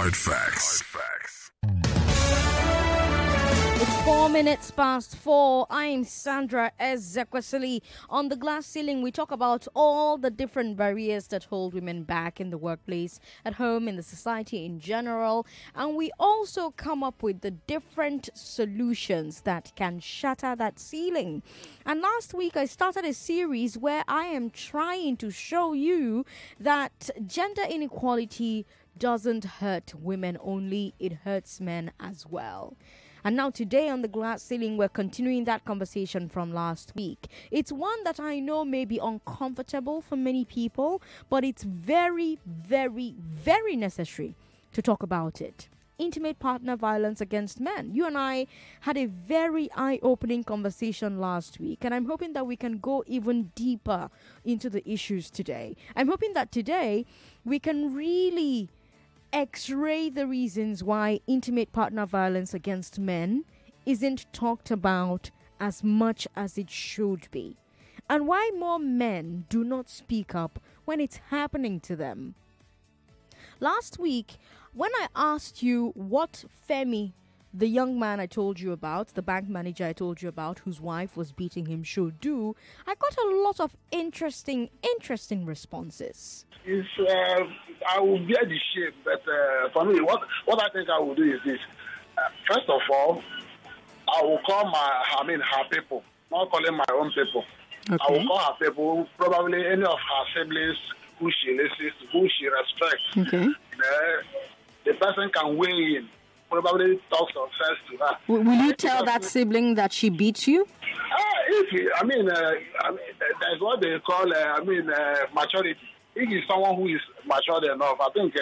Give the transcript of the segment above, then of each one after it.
Hard facts. Hard facts. It's four minutes past four. I'm Sandra Ezekwesili. On the glass ceiling, we talk about all the different barriers that hold women back in the workplace, at home, in the society in general. And we also come up with the different solutions that can shatter that ceiling. And last week, I started a series where I am trying to show you that gender inequality doesn't hurt women only, it hurts men as well. And now, today on the glass ceiling, we're continuing that conversation from last week. It's one that I know may be uncomfortable for many people, but it's very, very, very necessary to talk about it. Intimate partner violence against men. You and I had a very eye opening conversation last week, and I'm hoping that we can go even deeper into the issues today. I'm hoping that today we can really x ray the reasons why intimate partner violence against men isn't talked about as much as it should be, and why more men do not speak up when it's happening to them. Last week, when I asked you what Femi, the young man I told you about, the bank manager I told you about, whose wife was beating him, should do, I got a lot of interesting, interesting responses. It's, uh, I will bear the shame, but uh, for me, what what I think I will do is this. Uh, first of all, I will call my, I mean, her people, not calling my own people. I will call her people, probably any of her siblings who she listens to, who she respects. Okay. Uh, the person can weigh in, probably talk some sense to her. W- will you tell that sibling that she beat you? Ah, if I mean, uh, I mean, that's what they call, uh, I mean, uh, maturity. If he's someone who is matured enough, I think, uh,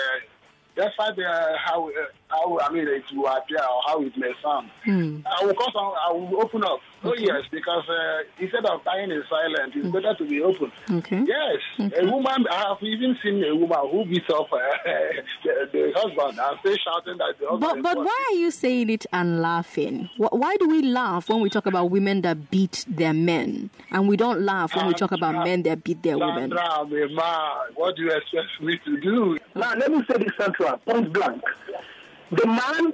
despite uh, how, uh, how, I mean, it will appear or how it may sound, I will come some, I will open up. Oh, yes, because uh, instead of dying in silence, it's better to be open. Okay. Yes, a woman, I have even seen a woman who beats up uh, the, the husband and still shouting that the husband But but why are you saying it and laughing? Why do we laugh when we talk about women that beat their men, and we don't laugh when we talk about men that beat their women? Sandra, I'm man. What do you expect me to do? Now, let me say this, Sandra, point blank. The man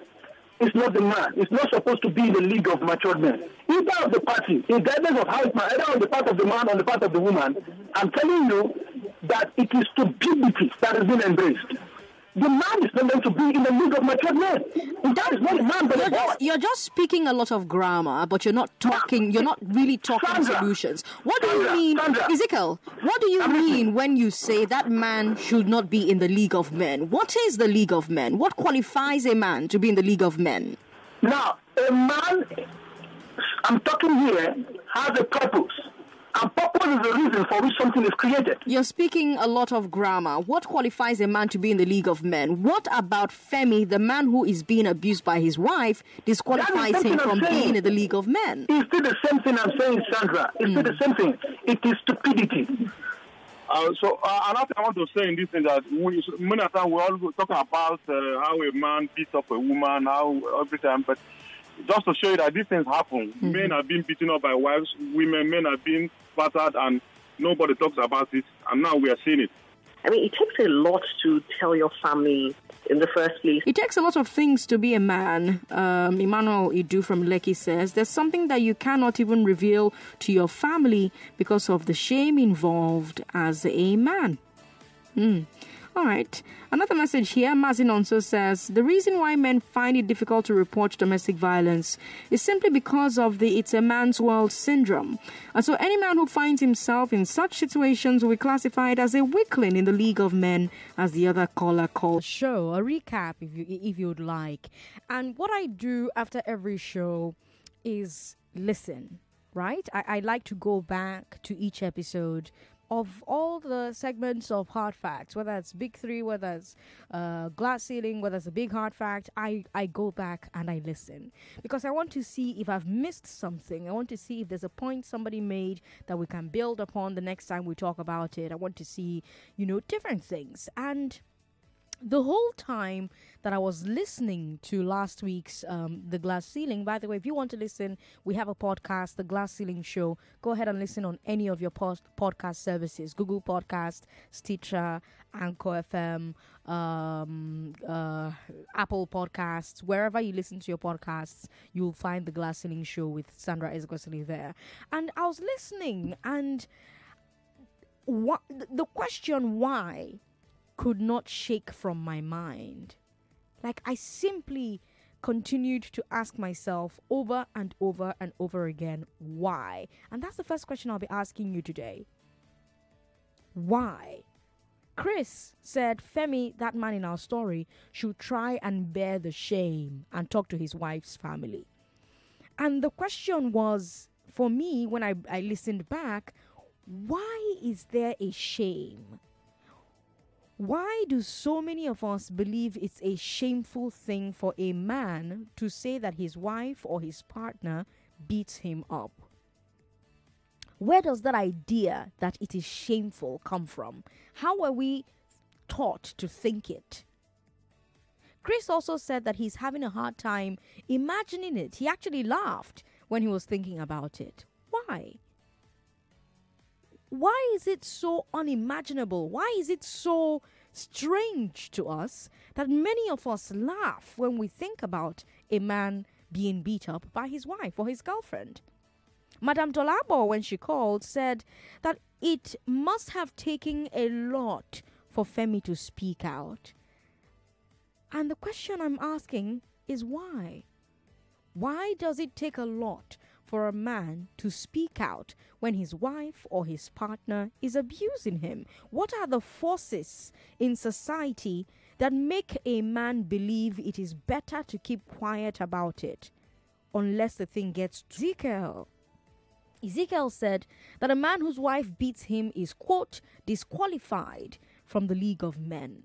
is not the man. It's not supposed to be in the league of matured men. Either of the party, regardless of how it might, either on the part of the man or on the part of the woman, I'm telling you that it is stupidity that has been embraced. The man is not meant to be in the league of men. That is not a man, but You're a just, you're just speaking a lot of grammar, but you're not talking. You're not really talking Sandra, solutions. What do you mean, Sandra. Ezekiel? What do you mean when you say that man should not be in the league of men? What is the league of men? What qualifies a man to be in the league of men? Now, a man, I'm talking here, has a purpose. And purpose is the reason for which something is created. You're speaking a lot of grammar. What qualifies a man to be in the league of men? What about Femi, the man who is being abused by his wife, disqualifies him from saying. being in the league of men? It's still the same thing I'm saying, Sandra. It's still the same thing. It is stupidity. Uh, so uh, another thing I want to say in this thing that we, many times we all talk about uh, how a man beats up a woman, how every time, but just to show you that these things happen. Men are being beaten up by wives, women, men are being battered, and nobody talks about it, and now we are seeing it. I mean, it takes a lot to tell your family in the first place. It takes a lot of things to be a man. Um, Emmanuel Idu from Lekki says there's something that you cannot even reveal to your family because of the shame involved as a man. Hmm. All right. Another message here. Mazin also says the reason why men find it difficult to report domestic violence is simply because of the "it's a man's world" syndrome. And so, any man who finds himself in such situations will be classified as a weakling in the league of men, as the other caller called. Show a recap, if you if you'd like. And what I do after every show is listen. Right? I, I like to go back to each episode of all the segments of hard facts, whether it's big three, whether it's uh, glass ceiling, whether it's a big hard fact, I, I go back and I listen because I want to see if I've missed something. I want to see if there's a point somebody made that we can build upon the next time we talk about it. I want to see, you know, different things. And the whole time that I was listening to last week's um, The Glass Ceiling, by the way, if you want to listen, we have a podcast, The Glass Ceiling Show. Go ahead and listen on any of your post- podcast services Google Podcast, Stitcher, Anchor FM, um, uh, Apple Podcasts, wherever you listen to your podcasts, you'll find The Glass Ceiling Show with Sandra Ezekwesili there. And I was listening, and the question why could not shake from my mind. Like, I simply continued to ask myself over and over and over again, why? And that's the first question I'll be asking you today. Why? Chris said Femi, that man in our story, should try and bear the shame and talk to his wife's family. And the question was for me when I, I listened back, why is there a shame? Why do so many of us believe it's a shameful thing for a man to say that his wife or his partner beats him up? Where does that idea that it is shameful come from? How were we taught to think it? Chris also said that he's having a hard time imagining it. He actually laughed when he was thinking about it. Why? why is it so unimaginable? Why is it so strange to us that many of us laugh when we think about a man being beat up by his wife or his girlfriend? Madame Dolabo, when she called, said that it must have taken a lot for Femi to speak out. And the question I'm asking is why? Why does it take a lot for a man to speak out when his wife or his partner is abusing him? What are the forces in society that make a man believe it is better to keep quiet about it unless the thing gets Ezekiel? Ezekiel said that a man whose wife beats him is, quote, disqualified from the League of Men.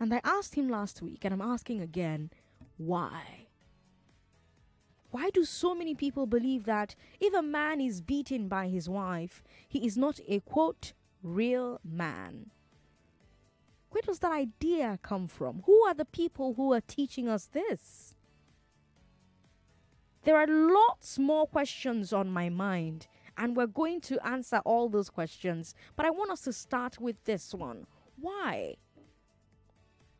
And I asked him last week, and I'm asking again, why? Why do so many people believe that if a man is beaten by his wife, he is not a quote, real man? Where does that idea come from? Who are the people who are teaching us this? There are lots more questions on my mind, and we're going to answer all those questions. But I want us to start with this one. Why?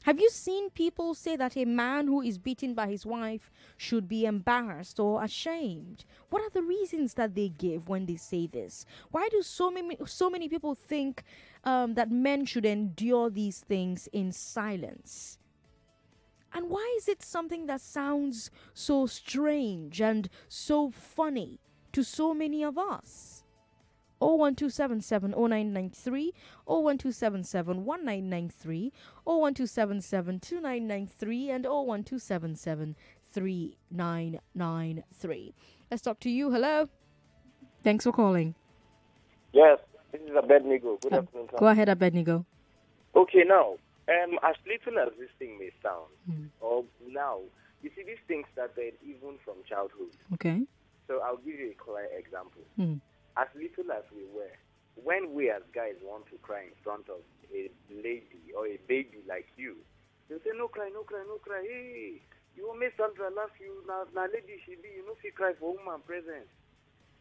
Have you seen people say that a man who is beaten by his wife should be embarrassed or ashamed? What are the reasons that they give when they say this? Why do so many so many people think um, that men should endure these things in silence? And why is it something that sounds so strange and so funny to so many of us? 01277 0993, 01277 1993, 01277 2993, and 01277 3993. Let's talk to you. Hello. Thanks for calling. Yes, this is Abednego. Good Uh, afternoon. Go ahead, Abednego. Okay, now, um, as little as this thing may sound, Hmm. or now, you see, these things started even from childhood. Okay. So I'll give you a clear example. Hmm. As little as we were, when we as guys want to cry in front of a lady or a baby like you, they'll say, no cry, no cry, no cry. Hey, you make Sandra laugh you. Now, now lady she be, you know, she cry for woman presence.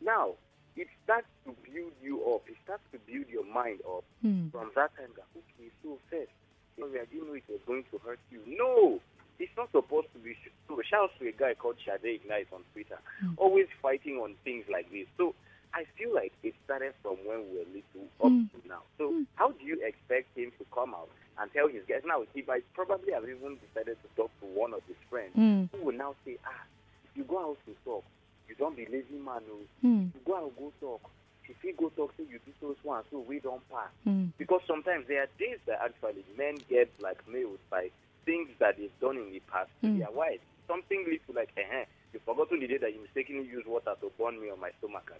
Now, it starts to build you up. It starts to build your mind up. Hmm. From that time, that, okay, so first, sorry, I didn't know it was going to hurt you. No, it's not supposed to be. So shout to a guy called Shade Ignite on Twitter, always fighting on things like this. So I feel like it started from when we were little up to now. So how do you expect him to come out and tell his guys? Now, he might probably have even decided to talk to one of his friends Mm. who will now say, ah, if you go out to talk, you don't be lazy man. oh. Hmm. You go out go talk. If you go talk, say you do those ones, so we don't pass. Hmm. Because sometimes there are days that actually men get blackmailed by things that they've done in the past to Mm. their wives. Something little like, eh, you forgot the day that you mistakenly used water to burn me on my stomach.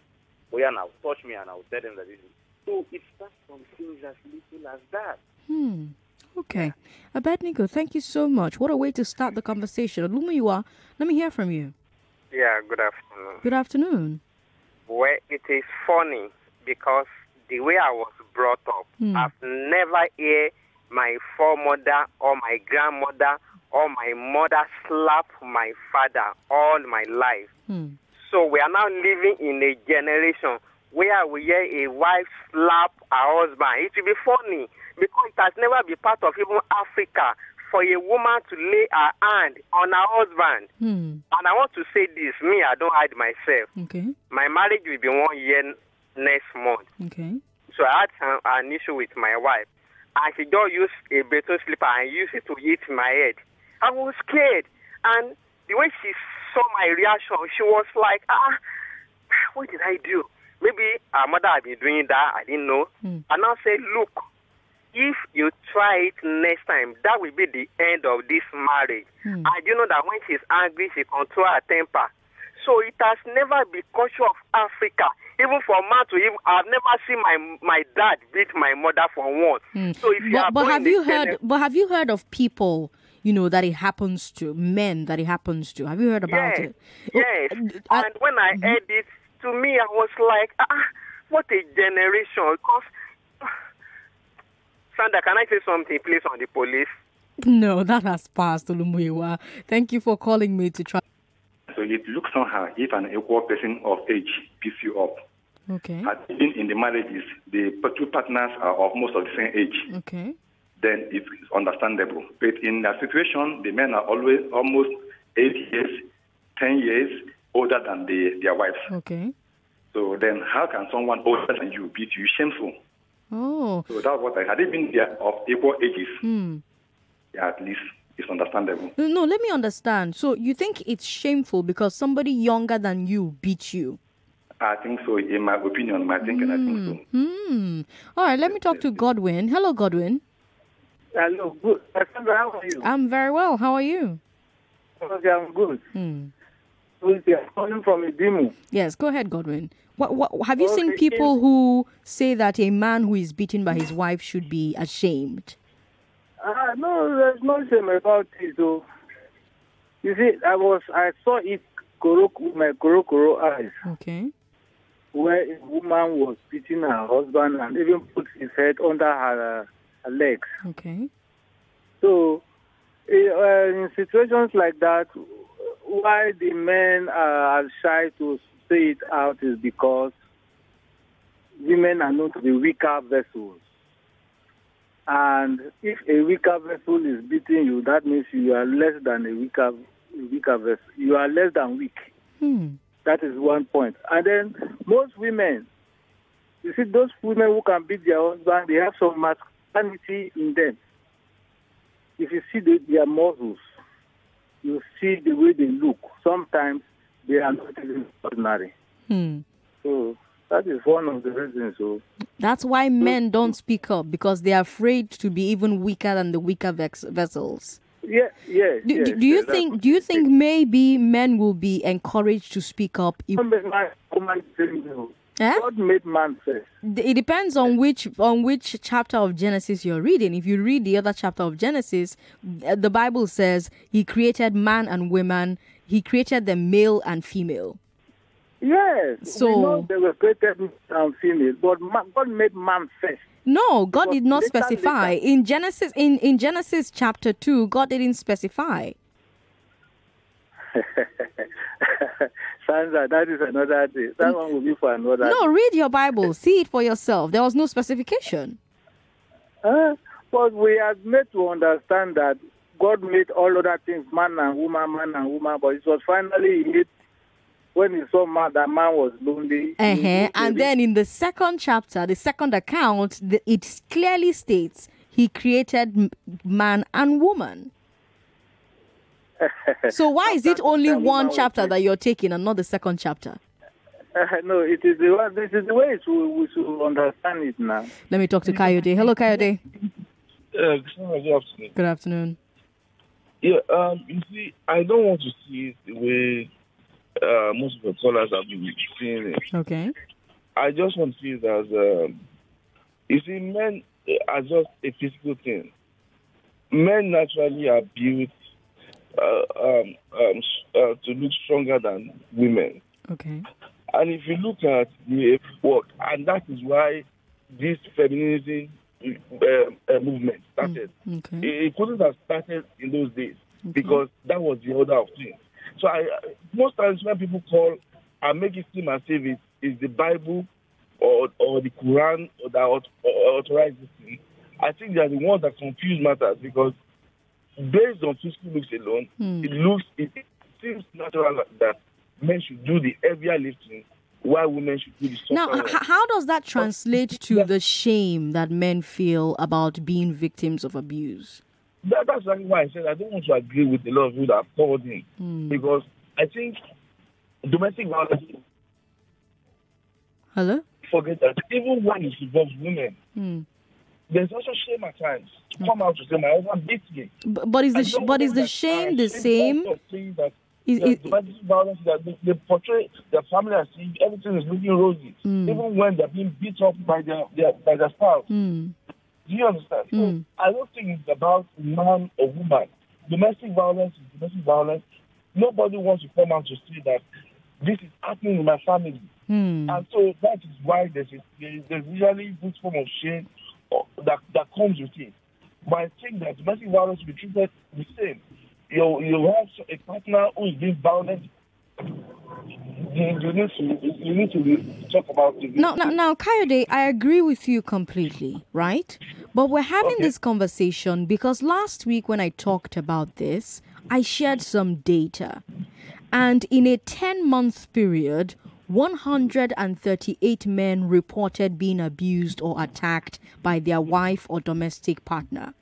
And, oh yeah, now touch me and I'll tell them that this is. So it starts from things as little as that. Hmm. Okay. Abednego, thank you so much. What a way to start the conversation. Olumuyiwa, let me hear from you. Yeah, good afternoon. Good afternoon. Well, it is funny because the way I was brought up, Hmm. I've never heard my foremother or my grandmother or my mother slap my father all my life. Hmm. So we are now living in a generation where we hear a wife slap her husband. It will be funny because it has never been part of even Africa for a woman to lay her hand on her husband. Hmm. And I want to say this, me, I don't hide myself. Okay. My marriage will be one year next month. Okay. So I had some, an issue with my wife. And she just used a better slipper and used it to hit my head. I was scared. And the way she saw my reaction, she was like, ah, what did I do? Maybe her mother had been doing that. I didn't know. Hmm. And I said, look, if you try it next time, that will be the end of this marriage. Hmm. And you know that when she's angry, she control her temper. So it has never been culture of Africa. Even for man to even, I've never seen my my dad beat my mother for one. So if you are. But, but have you heard? But have you heard of people? You know that it happens to men. That it happens to. Have you heard about yes, it? Oh, yes. uh, and when I heard it, to me, I was like, ah, what a generation. Because, Sandra, can I say something, please, on the police? No, that has passed, Olumuyiwa. Thank you for calling me to try. So it looks somehow if an equal person of age beats you up. Okay. And even in the marriages, the two partners are of most of the same age. Okay. Then it's understandable. But in that situation, the men are always almost eight years, ten years older than the, their wives. Okay. So then, how can someone older than you beat you? Shameful. Oh. So that's what I had. They been there of equal ages, Hmm. yeah, at least it's understandable. No, let me understand. So you think it's shameful because somebody younger than you beat you? I think so. In my opinion, my thinking, I think so. Hmm. All right, let me talk to Godwin. Hello, Godwin. Hello, good. Cassandra, how are you? I'm very well. How are you? Okay, I'm good. Hmm. Okay, I'm calling from Idimu. Yes, go ahead, Godwin. What, what, have you seen people who say that a man who is beaten by his wife should be ashamed? Ah, no, there's no shame about it. So, you see, I was, I saw it with my koro koro eyes, Okay. where a woman was beating her husband and even put his head under her, uh, her legs. Okay. So, eh, uh, in situations like that, why the men are shy to say it out is because women are not the weaker vessels. And if a weaker vessel is beating you, that means you are less than a weaker, weaker vessel. You are less than weak. Hmm. That is one point. And then most women, you see, those women who can beat their husband, they have some masculinity in them. If you see the, their muscles, you see the way they look. Sometimes they are not even ordinary. Hmm. So that is one of the reasons. So That's why men don't speak up because they are afraid to be even weaker than the weaker vex- vessels. yeah, yes. Do, yes, do you yes, think? Do you think maybe men will be encouraged to speak up? If, God made man, woman. Eh? God made man first. it depends on which on which chapter of Genesis you're reading. If you read the other chapter of Genesis, the Bible says He created man and woman. He created them male and female. Yes. So- they were created male and female, but man, God made man first. No, God Because did not later, specify later- in Genesis. In in Genesis chapter two, God didn't specify. Sandra, that is another day. That one will be for another No, read your Bible. See it for yourself. There was no specification. Uh, but we are made to understand that God made all other things, man and woman, man and woman, but it was finally He made when He saw man, that man was lonely. Uh-huh. And then in the second chapter, the second account, the, it clearly states he created man and woman. So why is it only one chapter that you're taking and not the second chapter? Uh, no, it is the way, this is the way it should, we should understand it now. Let me talk to Kayode. Hello, Kayode. Uh, good afternoon. Good afternoon. Yeah, um, you see, I don't want to see it the way uh, most of the callers have been seeing it. Okay. I just want to see it as, um, you see, men are just a physical thing. Men naturally are built um, um, uh, to look stronger than women. Okay. And if you look at the work, and that is why this feminism uh, uh, movement started. Okay. It, it couldn't have started in those days because that was the order of things. So I, I- most times when people call, I make it seem as if it is the Bible or or the Quran or that aut- or authorize this thing. I think they are the ones that confuse matters because based on physical looks alone, Hmm. it looks it, it seems natural that men should do the heavier lifting while women should do the softer Now, h- how does that translate to the shame that men feel about being victims of abuse? That, that's exactly why I said I don't want to agree with a lot of you that called in Hmm. because I think domestic violence. Hello? Forget that even when it involves women, Hmm. There's also shame at times to come out to say my husband beats me. But, but is the sh- but is the shame the same? of saying that Is- is- domestic violence that they, they portray their family as if everything is looking rosy, Mm. even when they're being beat up by their, their by their spouse. Hmm. Do you understand? So Mm. I don't think it's about man or woman. Domestic violence is domestic violence. Nobody wants to come out to say that this is happening in my family. Hmm. And so that is why there's, a, there's usually this form of shame that, that comes with it. But I think that domestic violence should be treated the same. You, you have a partner who is being violent. You, you need to you need to talk about it. Now, now, now, Kayode, I agree with you completely, right? But we're having this conversation because last week when I talked about this, I shared some data. And in a 10 month period, 138 men reported being abused or attacked by their wife or domestic partner.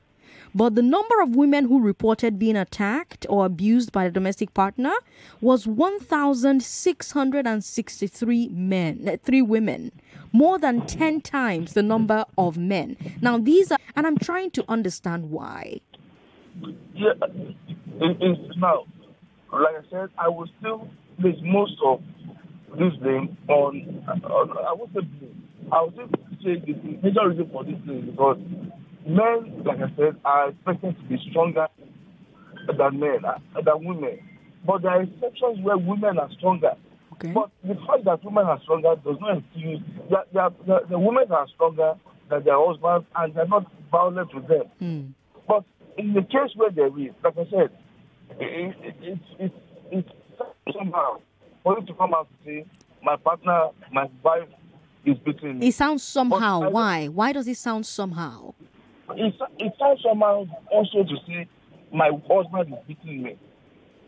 But the number of women who reported being attacked or abused by a domestic partner was 1,663 men, eh, three women, more than 10 times the number of men. Now, these are, and I'm trying to understand why. Yeah, it, it's now, like I said, I will still most of this blame on, on I would say blame. I would still say the major reason for this thing is because men, like I said, are expected to be stronger than men, uh, than women. But there are exceptions where women are stronger. Okay. But the fact that women are stronger does not excuse that the, the, the women are stronger than their husbands and they're not violent with them. Hmm. But in the case where there is, like I said, it, it, it, it, it's somehow for you to come out and say, my partner, my wife is beating me. It sounds somehow. But Why? Why does it sound somehow? It, it sounds somehow also to say, my husband is beating me.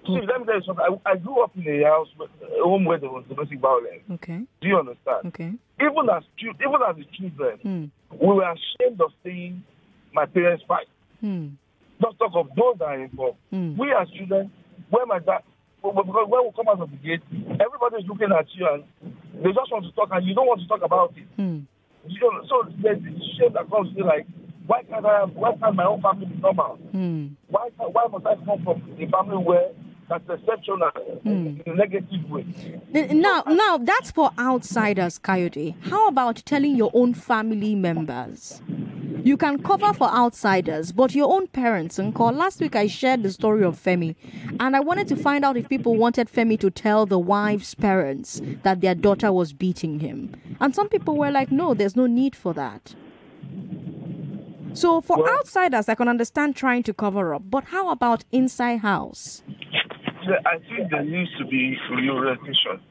See, let me tell you something. I, I grew up in a house, a home where there was domestic violence. Okay. Do you understand? Okay. Even as even as the children, Hmm. we were ashamed of saying my parents fight. Hmm. Not talk of those that are involved. Hmm. We as children, when my dad, because when we come out of the gate, everybody's looking at you and they just want to talk and you don't want to talk about it. Hmm. You know, so there's this shame that comes to like, why can't I? Why can't my own family be normal? Hmm. Why why must I come from a family where that's exceptional in a negative way? Now, now that's for outsiders, Kayode. How about telling your own family members? You can cover for outsiders, but your own parents. And call. Last week I shared the story of Femi, and I wanted to find out if people wanted Femi to tell the wife's parents that their daughter was beating him. And some people were like, "No, there's no need for that." So for outsiders, I can understand trying to cover up, but how about inside house? I think there needs to be reorientation.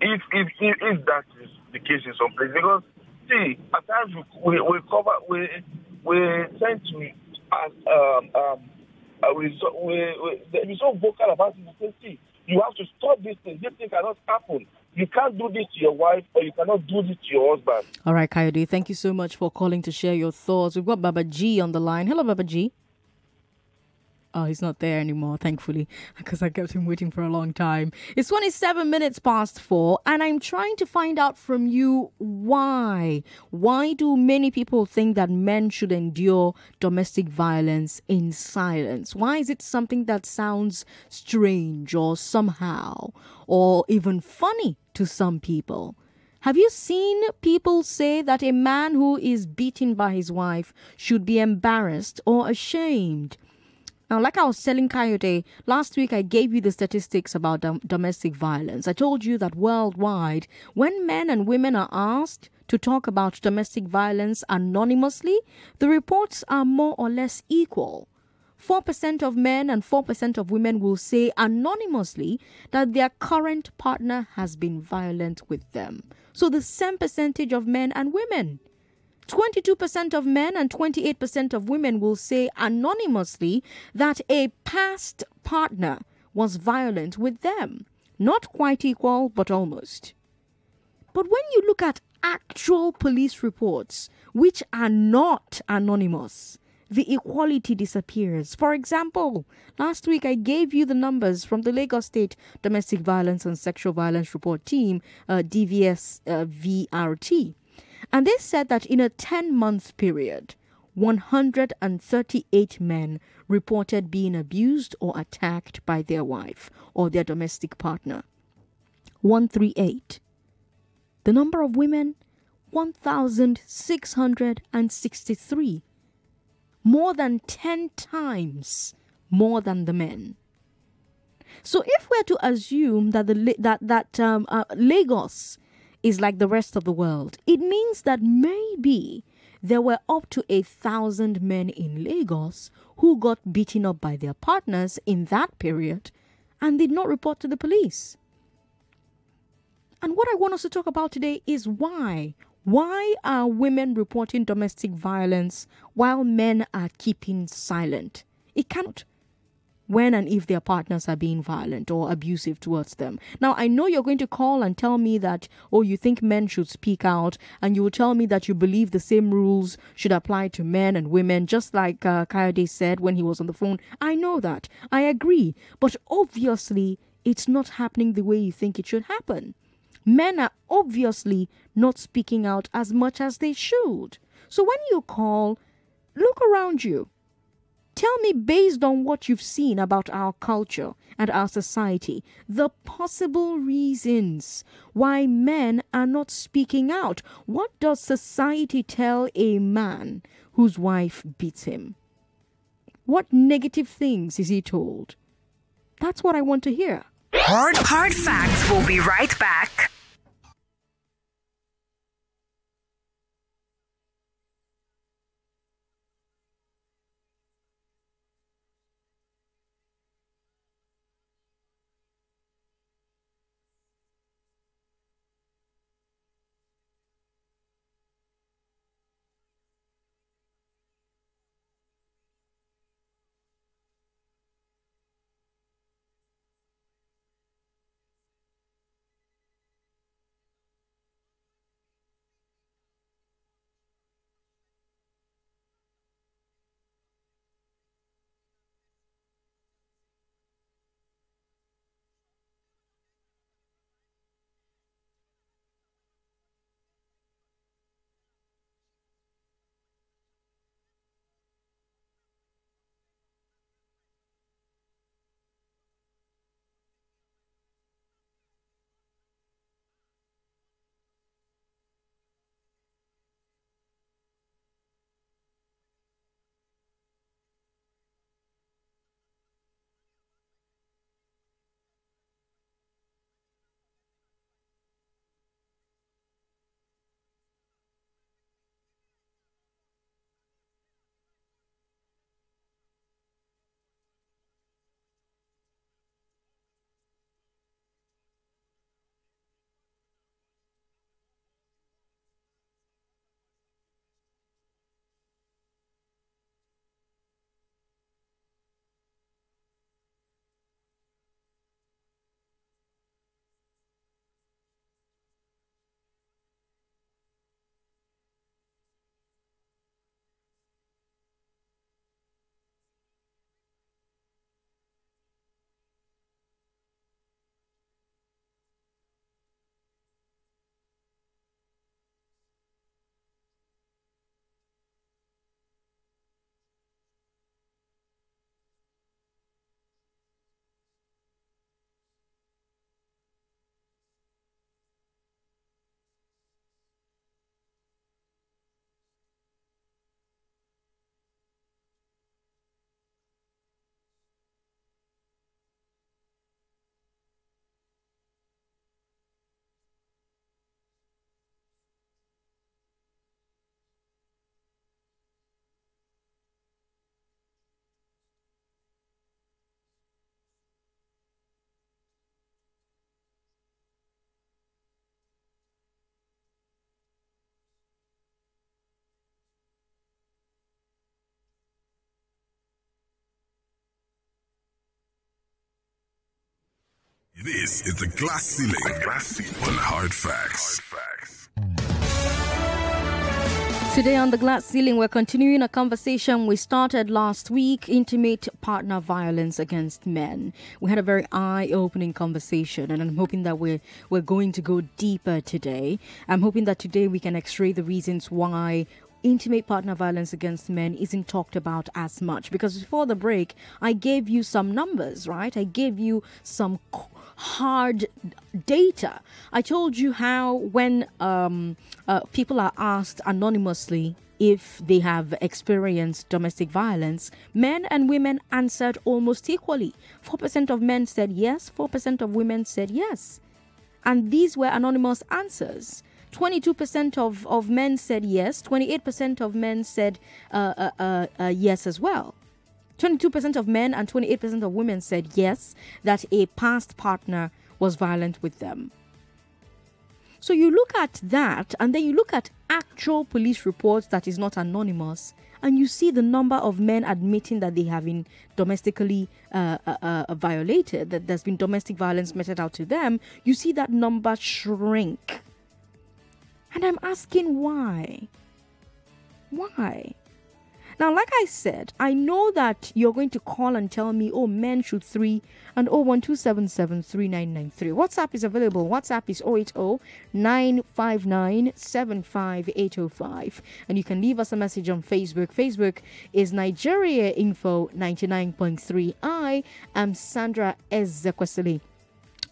If if if, if that is the case in some places, because see, at times we we, cover we we tend to as um um we we, we be so vocal about it. Say, see, you have to stop this thing. This thing cannot happen. You can't do this to your wife, or you cannot do this to your husband. All right, Kayode, thank you so much for calling to share your thoughts. We've got Baba G on the line. Hello, Baba G. Oh, he's not there anymore, thankfully, because I kept him waiting for a long time. It's 27 minutes past four, and I'm trying to find out from you why. Why do many people think that men should endure domestic violence in silence? Why is it something that sounds strange or somehow, or even funny to some people? Have you seen people say that a man who is beaten by his wife should be embarrassed or ashamed? Now, like I was telling Kayode, last week I gave you the statistics about dom- domestic violence. I told you that worldwide, when men and women are asked to talk about domestic violence anonymously, the reports are more or less equal. 4% of men and 4% of women will say anonymously that their current partner has been violent with them. So the same percentage of men and women. 22% of men and 28% of women will say anonymously that a past partner was violent with them. Not quite equal, but almost. But when you look at actual police reports, which are not anonymous, the equality disappears. For example, last week I gave you the numbers from the Lagos State Domestic Violence and Sexual Violence Report Team, uh, DVS uh, VRT. And they said that in a 10 month period, 138 men reported being abused or attacked by their wife or their domestic partner. 138. The number of women, 1,663 more than 10 times more than the men. So if we're to assume that the that that um, uh, Lagos is like the rest of the world, it means that maybe there were up to a thousand men in Lagos who got beaten up by their partners in that period and did not report to the police. And what I want us to talk about today is why why are women reporting domestic violence while men are keeping silent? It cannot. When and if their partners are being violent or abusive towards them. Now, I know you're going to call and tell me that, oh, you think men should speak out, and you will tell me that you believe the same rules should apply to men and women, just like uh, Kayode said when he was on the phone. I know that. I agree. But obviously, it's not happening the way you think it should happen men are obviously not speaking out as much as they should. So when you call, look around you. Tell me, based on what you've seen about our culture and our society, the possible reasons why men are not speaking out. What does society tell a man whose wife beats him? What negative things is he told? That's what I want to hear. Hard, hard facts. We'll be right back. This is the glass ceiling. Glass ceiling on hard facts. Today on the glass ceiling, we're continuing a conversation we started last week intimate partner violence against men. We had a very eye opening conversation, and I'm hoping that we're, we're going to go deeper today. I'm hoping that today we can x ray the reasons why intimate partner violence against men isn't talked about as much because before the break i gave you some numbers right i gave you some hard data i told you how when um, uh, people are asked anonymously if they have experienced domestic violence, men and women answered almost equally. 4% of men said yes, 4% of women said yes. And these were anonymous answers. 22% of, of men said yes, 28% of men said uh, uh, uh, uh, yes as well. 22% of men and 28% of women said yes, that a past partner was violent with them. So you look at that, and then you look at actual police reports that is not anonymous, and you see the number of men admitting that they have been domestically uh, uh, uh, violated, that there's been domestic violence meted out to them. You see that number shrink. And I'm asking why? Why? Now, like I said, I know that you're going to call and tell me, oh, men shoot three and 012773993. WhatsApp is available. WhatsApp is 080 959 75805. And you can leave us a message on Facebook. Facebook is Nigeria Info 99.3. I am Sandra Ezekwesili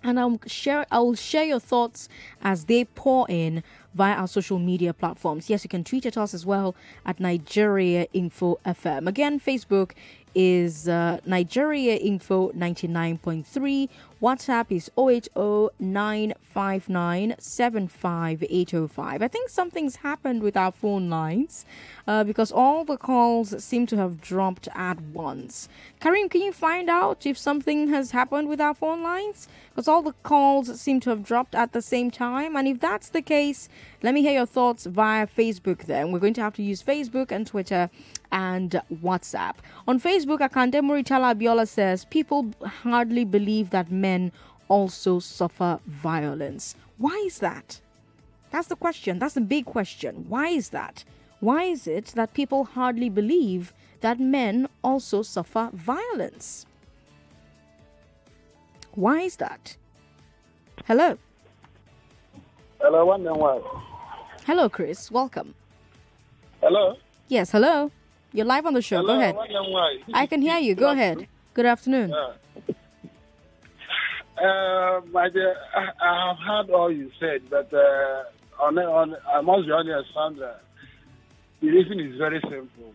and I'll share I'll share your thoughts as they pour in via our social media platforms. Yes, you can tweet at us as well at Nigeria Info FM. Again, Facebook is uh, Nigeria Info 99.3. WhatsApp is 080-959-75805. I think something's happened with our phone lines uh, because all the calls seem to have dropped at once. Karim, can you find out if something has happened with our phone lines? Because all the calls seem to have dropped at the same time. And if that's the case, let me hear your thoughts via Facebook then. We're going to have to use Facebook and Twitter and WhatsApp. On Facebook, Akande Muritala Abiola says people hardly believe that men also suffer violence. Why is that? That's the question. That's the big question. Why is that? Why is it that people hardly believe that men also suffer violence? Why is that? Hello. Hello, one. Hello, Chris. Welcome. Hello. Yes, hello. You're live on the show. Hello, Go ahead. I can hear you. Go ahead. Good afternoon. Uh, my dear, I, I have heard all you said, but uh, on, on, I must be honest, Sandra. The reason is very simple.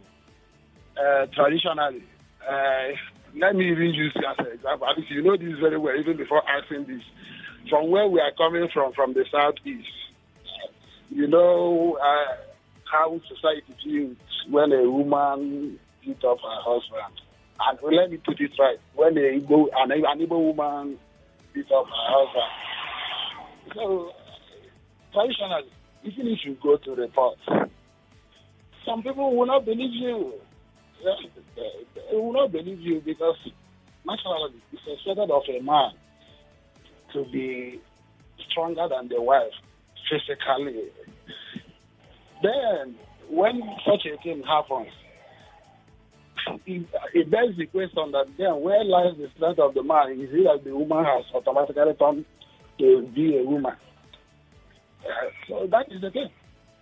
Uh, traditionally, uh, let me even use you as an example. At least you know this very well, even before asking this. From where we are coming from, from the southeast, you know uh, how society views when a woman beat up her husband. And let me put it right: when a Igbo, an, an Igbo woman beat up her husband. So traditionally, even if you go to report, some people will not believe you. They will not believe you because naturally it's expected of a man to be stronger than the wife physically. Then, when such a thing happens, it, it begs the question that then where lies the strength of the man? Is it that the woman has automatically turned to be a woman? Uh, so that is the thing.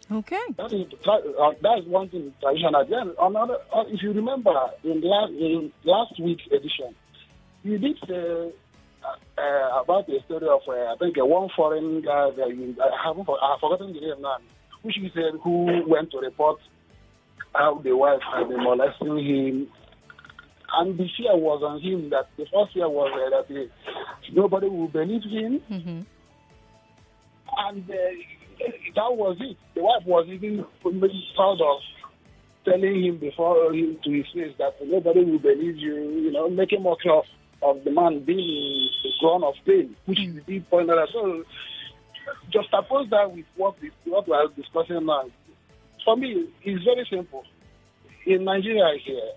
Okay. That is uh, that's one thing traditional. Then another, uh, if you remember in last in last week's edition, you did say uh, uh, about the story of uh, I think uh, one foreign guy that you I haven't I've forgotten the name now, said who went to report how the wife had been molesting him. And the fear was on him that the first fear was uh, that uh, nobody would believe him. Mm-hmm. And uh, that was it. The wife was even proud of telling him before him to his face that nobody will believe you, you know, making mockery of, of the man being the ground of pain, which is the deep point that so just oppose that with what we what we are discussing now. For me, it's very simple. In Nigeria here,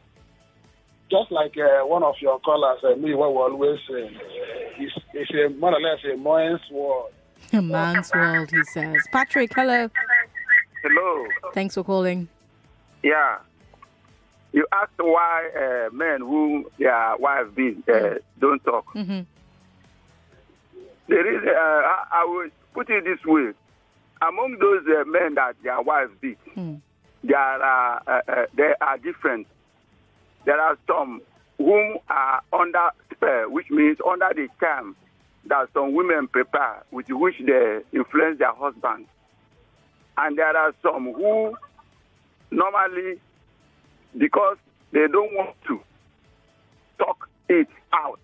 just like uh, one of your callers, uh, me, what we always say, it's, it's a, more or less a man's world. A man's world, he says. Patrick, hello. Hello. Thanks for calling. Yeah. You asked why uh, men who their wives beat uh, don't talk. Mm-hmm. There is, uh, I, I will put it this way: among those uh, men that their wives beat, there are uh, uh, they are different. There are some whom are under spell, which means under the charm that some women prepare, with which they influence their husbands. And there are some who normally, because they don't want to talk it out,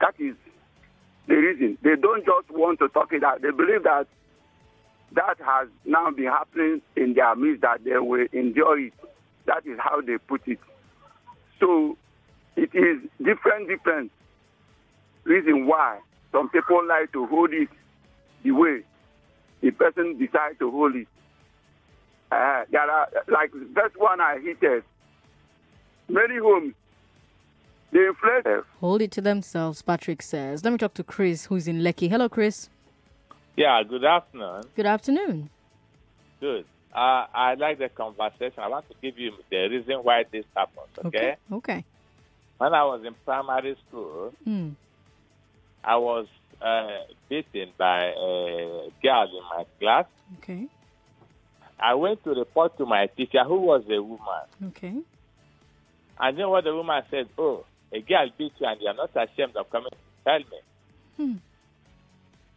that is the reason. They don't just want to talk it out. They believe that that has now been happening in their midst, that they will endure it. That is how they put it. So it is different, different reason why some people like to hold it the way the person decides to hold it. Uh, there are, like first one I hinted, many homes, they inflate Hold it to themselves, Patrick says. Let me talk to Chris, who's in Lekki. Hello, Chris. Yeah, good afternoon. Good afternoon. Good. Uh, I like the conversation. I want to give you the reason why this happened, okay? Okay. When I was in primary school, Hmm. I was uh, beaten by a girl in my class. Okay. I went to report to my teacher, who was a woman. Okay. And then what the woman said, oh, a girl beat you and you're not ashamed of coming to tell me. Hmm.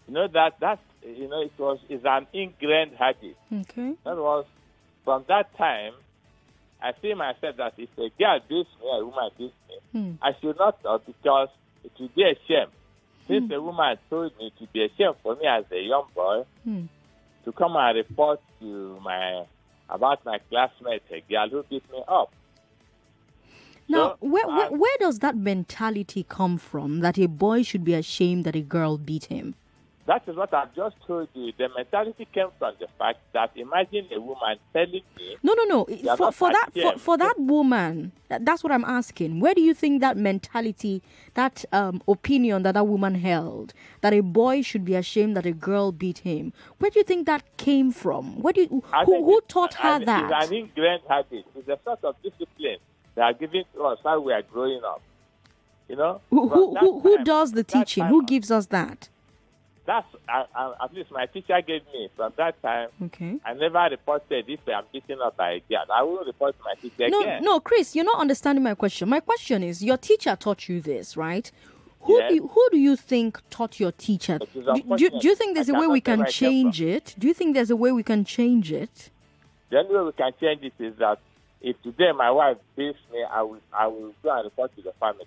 You know, that, that's, you know, it was, it's an ingrained habit. Okay. That was from that time. I see myself that if a girl beats me, a woman beats me, Hmm. I should not talk because it would be a shame. Since a woman told me to be a shame for me as a young boy Hmm. to come and report to my about my classmate, a girl who beat me up. Now, So, where, where, where does that mentality come from that a boy should be ashamed that a girl beat him? That is what I've just told you. The mentality came from the fact that imagine a woman telling me No, no, no. For, for that for, for that woman, that's what I'm asking. Where do you think that mentality, that um, opinion that that woman held, that a boy should be ashamed that a girl beat him, where do you think that came from? Where do you, who, who taught I her mean, that? It's an ingrained habit. It's a sort of discipline they are giving to us while we are growing up. You know? Who, who, who, who does the teaching? Who gives us that? That's at least my teacher gave me. From that time, Okay. I never reported if I'm beaten up by a. I will report to my teacher No, again. no, Chris, you're not understanding my question. My question is, your teacher taught you this, right? Who Yes. do you, who do you think taught your teacher? Do, do, do you think there's I a way we can say where I came change it? Do you think there's a way we can change it? The only way we can change it is that if today my wife beats me, I will I will go and report to the family.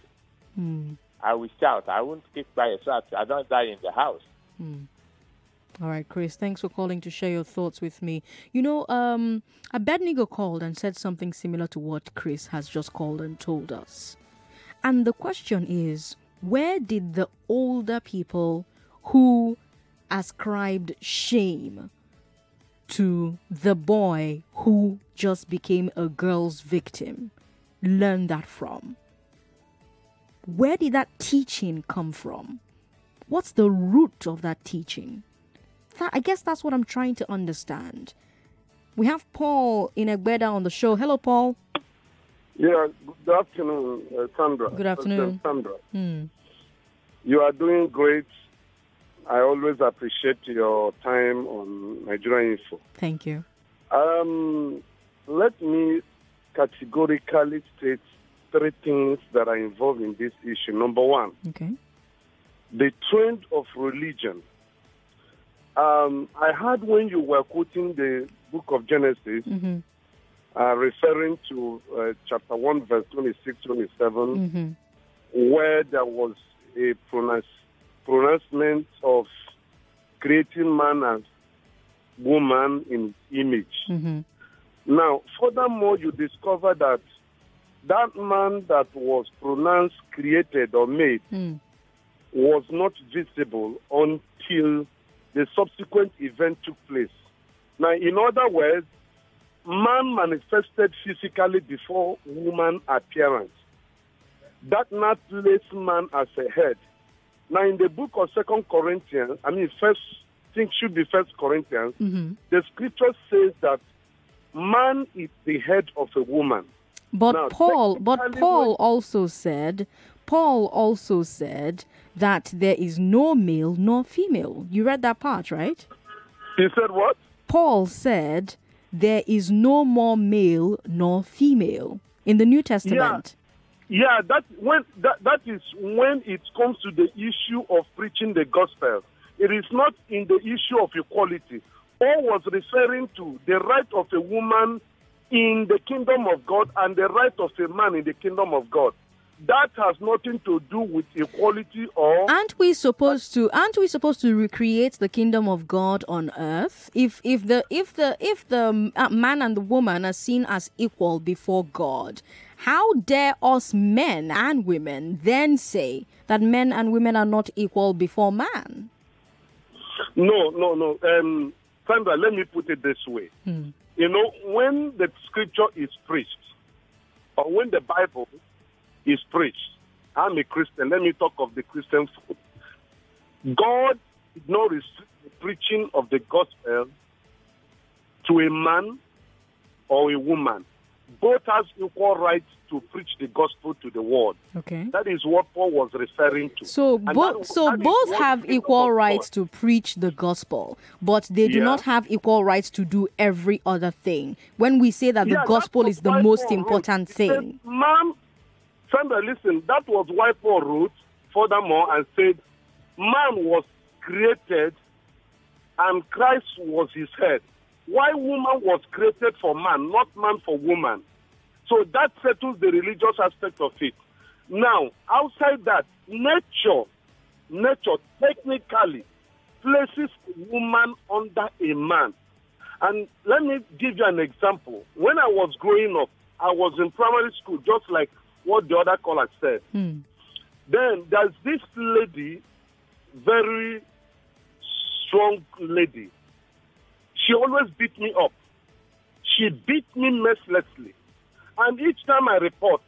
Hmm. I will shout. I won't keep quiet so I don't die in the house. Hmm. All right, Chris, thanks for calling to share your thoughts with me. You know, um, Abednego called and said something similar to what Chris has just called and told us. And the question is where did the older people who ascribed shame to the boy who just became a girl's victim learn that from? Where did that teaching come from? What's the root of that teaching? That, I guess that's what I'm trying to understand. We have Paul in Egbeda on the show. Hello, Paul. Yeah, good afternoon, uh, Sandra. Good afternoon. President Sandra. Hmm. You are doing great. I always appreciate your time on Nigerian Info. Thank you. Um, let me categorically state three things that are involved in this issue. Number one, Okay. the trend of religion. Um, I heard when you were quoting the book of Genesis, Mm-hmm. uh, referring to uh, chapter 1, verse 26, 27, Mm-hmm. where there was a pronounce, pronouncement of creating man as woman in image. Mm-hmm. Now, furthermore, you discover that that man that was pronounced created or made Mm. was not visible until the subsequent event took place. Now, in other words, man manifested physically before woman appearance. That now man as a head Now, in the book of Second Corinthians, I mean, first think should be First Corinthians. Mhm. The scripture says that man is the head of a woman. But Now, Paul, but Paul also said, Paul also said that there is no male nor female. You read that part, right? He said what? Paul said there is no more male nor female in the New Testament. Yeah, that when that, that is when it comes to the issue of preaching the gospel. It is not in the issue of equality. Paul was referring to the right of a woman in the kingdom of God and the right of a man in the kingdom of God. That has nothing to do with equality or Aren't we supposed to? Aren't we supposed to recreate the kingdom of God on earth? If if the if the if the uh, man and the woman are seen as equal before God, how dare us men and women then say that men and women are not equal before man? No, no, no. Um, Sandra, let me put it this way. You know, when the scripture is preached, or when the Bible is preached, I'm a Christian. Let me talk of the Christian food. God did not restrict the preaching of the gospel to a man or a woman. Both has equal rights to preach the gospel to the world. Okay. That is what Paul was referring to. So both that- so that both have equal rights to preach the gospel, but they do Yeah. not have equal rights to do every other thing. When we say that the Yeah, that's gospel is the most Paul wrote. important He said, thing. Ma'am, Sandra, listen, that was why Paul wrote furthermore and said, Man was created and Christ was his head. Why woman was created for man, not man for woman. So that settles the religious aspect of it. Now, outside that, nature, nature technically places woman under a man. And let me give you an example. When I was growing up, I was in primary school, just like what the other caller said. Hmm. Then there's this lady, very strong lady. She always beat me up. She beat me mercilessly. And each time I report,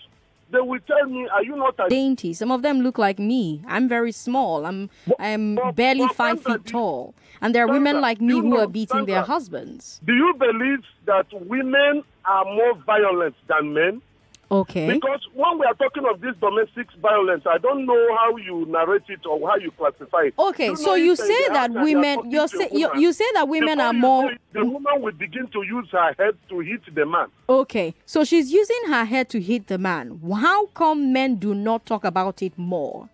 they will tell me, Are you not a Dainty. Some of them look like me. I'm very small. I'm I'm barely five feet tall, and there are women like me who know, are beating their husbands. Do you believe that women are more violent than men? Okay. Because when we are talking of this domestic violence, I don't know how you narrate it or how you classify it. Okay, You so you say that house you are women, you say you, you say that women are more. say The woman will begin to use her head to hit the man. Okay, so she's using her head to hit the man. How come men do not talk about it more?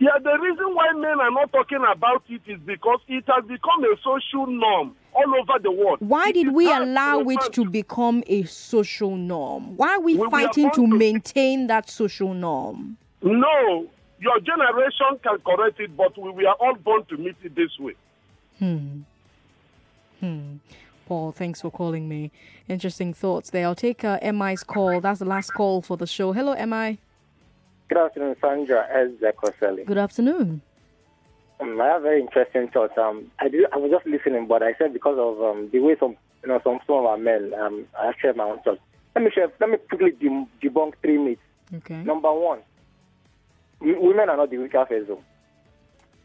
Yeah, the reason why men are not talking about it is because it has become a social norm all over the world. Why did we allow it to become a social norm? Why are we We- we are fighting to to- maintain that social norm? No, your generation can correct it, but we, we are all born to meet it this way. Hmm. Hmm. Paul, thanks for calling me. Interesting thoughts there. I'll take uh, MI's call. That's the last call for the show. Hello, MI. Good afternoon, Sandra S. Zekoseli. Good afternoon. Um, I have very interesting thoughts. Um, I did, I was just listening, but I said because of um, the way some, you know, some some of our men, um, I shared my own thoughts. Let me share. Let me quickly debunk three myths. Okay. Number one, women are not the weaker vessel.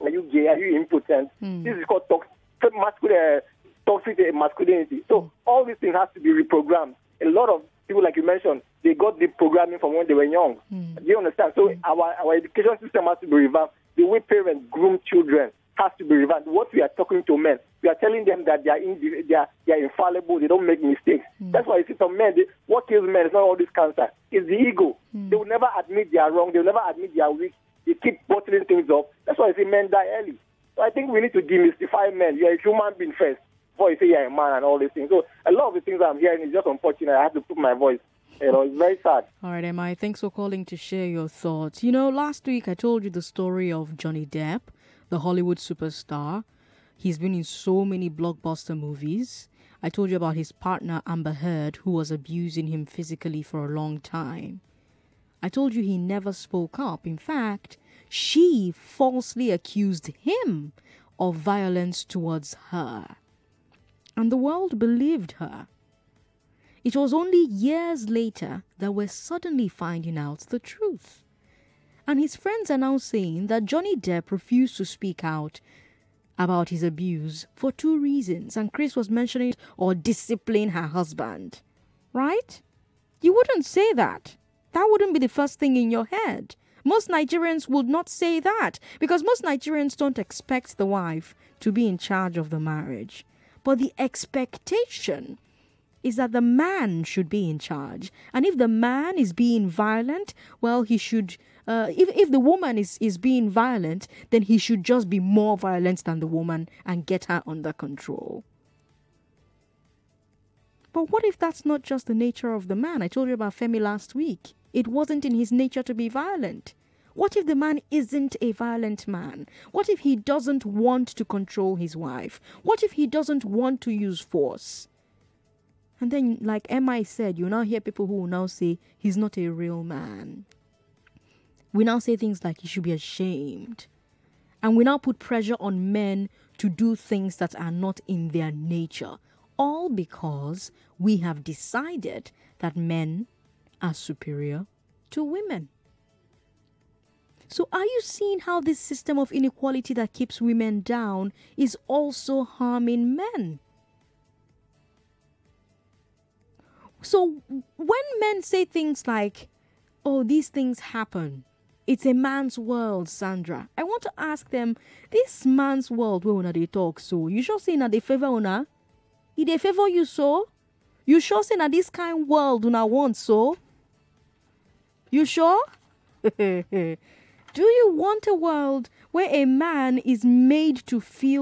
Are you gay? Are you impotent? This is called toxic masculine, uh, toxic masculinity. So all these things have to be reprogrammed. A lot of people, like you mentioned, they got the programming from when they were young. Hmm. Do you understand? So hmm. our our education system has to be revamped. The way parents groom children has to be revamped. What we are talking to men, we are telling them that they are indi- they are, they are infallible. They don't make mistakes. Hmm. That's why you see some men. They, what kills men is not all this cancer. It's the ego. They will never admit they are wrong. They will never admit they are weak. They keep bottling things up. That's why I say men die early. So I think we need to demystify men. You're a human being first before you say you're a man and all these things. So a lot of the things I'm hearing is just unfortunate. I have to put my voice. You know, it's very sad. All right, MI, thanks for calling to share your thoughts. You know, last week I told you the story of Johnny Depp, the Hollywood superstar. He's been in so many blockbuster movies. I told you about his partner, Amber Heard, who was abusing him physically for a long time. I told you he never spoke up. In fact, she falsely accused him of violence towards her. And the world believed her. It was only years later that we're suddenly finding out the truth. And his friends are now saying that Johnny Depp refused to speak out about his abuse for two reasons. And Chris was mentioning or discipline her husband. Right? You wouldn't say that. That wouldn't be the first thing in your head. Most Nigerians would not say that because most Nigerians don't expect the wife to be in charge of the marriage. But the expectation is that the man should be in charge. And if the man is being violent, well, he should. Uh, if, if the woman is, is being violent, then he should just be more violent than the woman and get her under control. But what if that's not just the nature of the man? I told you about Femi last week. It wasn't in his nature to be violent. What if the man isn't a violent man? What if he doesn't want to control his wife? What if he doesn't want to use force? And then, like MI said, you now hear people who now say he's not a real man. We now say things like he should be ashamed. And we now put pressure on men to do things that are not in their nature. All because we have decided that men are superior to women. So, are you seeing how this system of inequality that keeps women down is also harming men? So, when men say things like, oh, these things happen, it's a man's world, Sandra. I want to ask them, this man's world where una they talk so, you sure say na they favor una? He they favor you so? You sure say na this kind world una want so? You sure? Do you want a world where a man is made to feel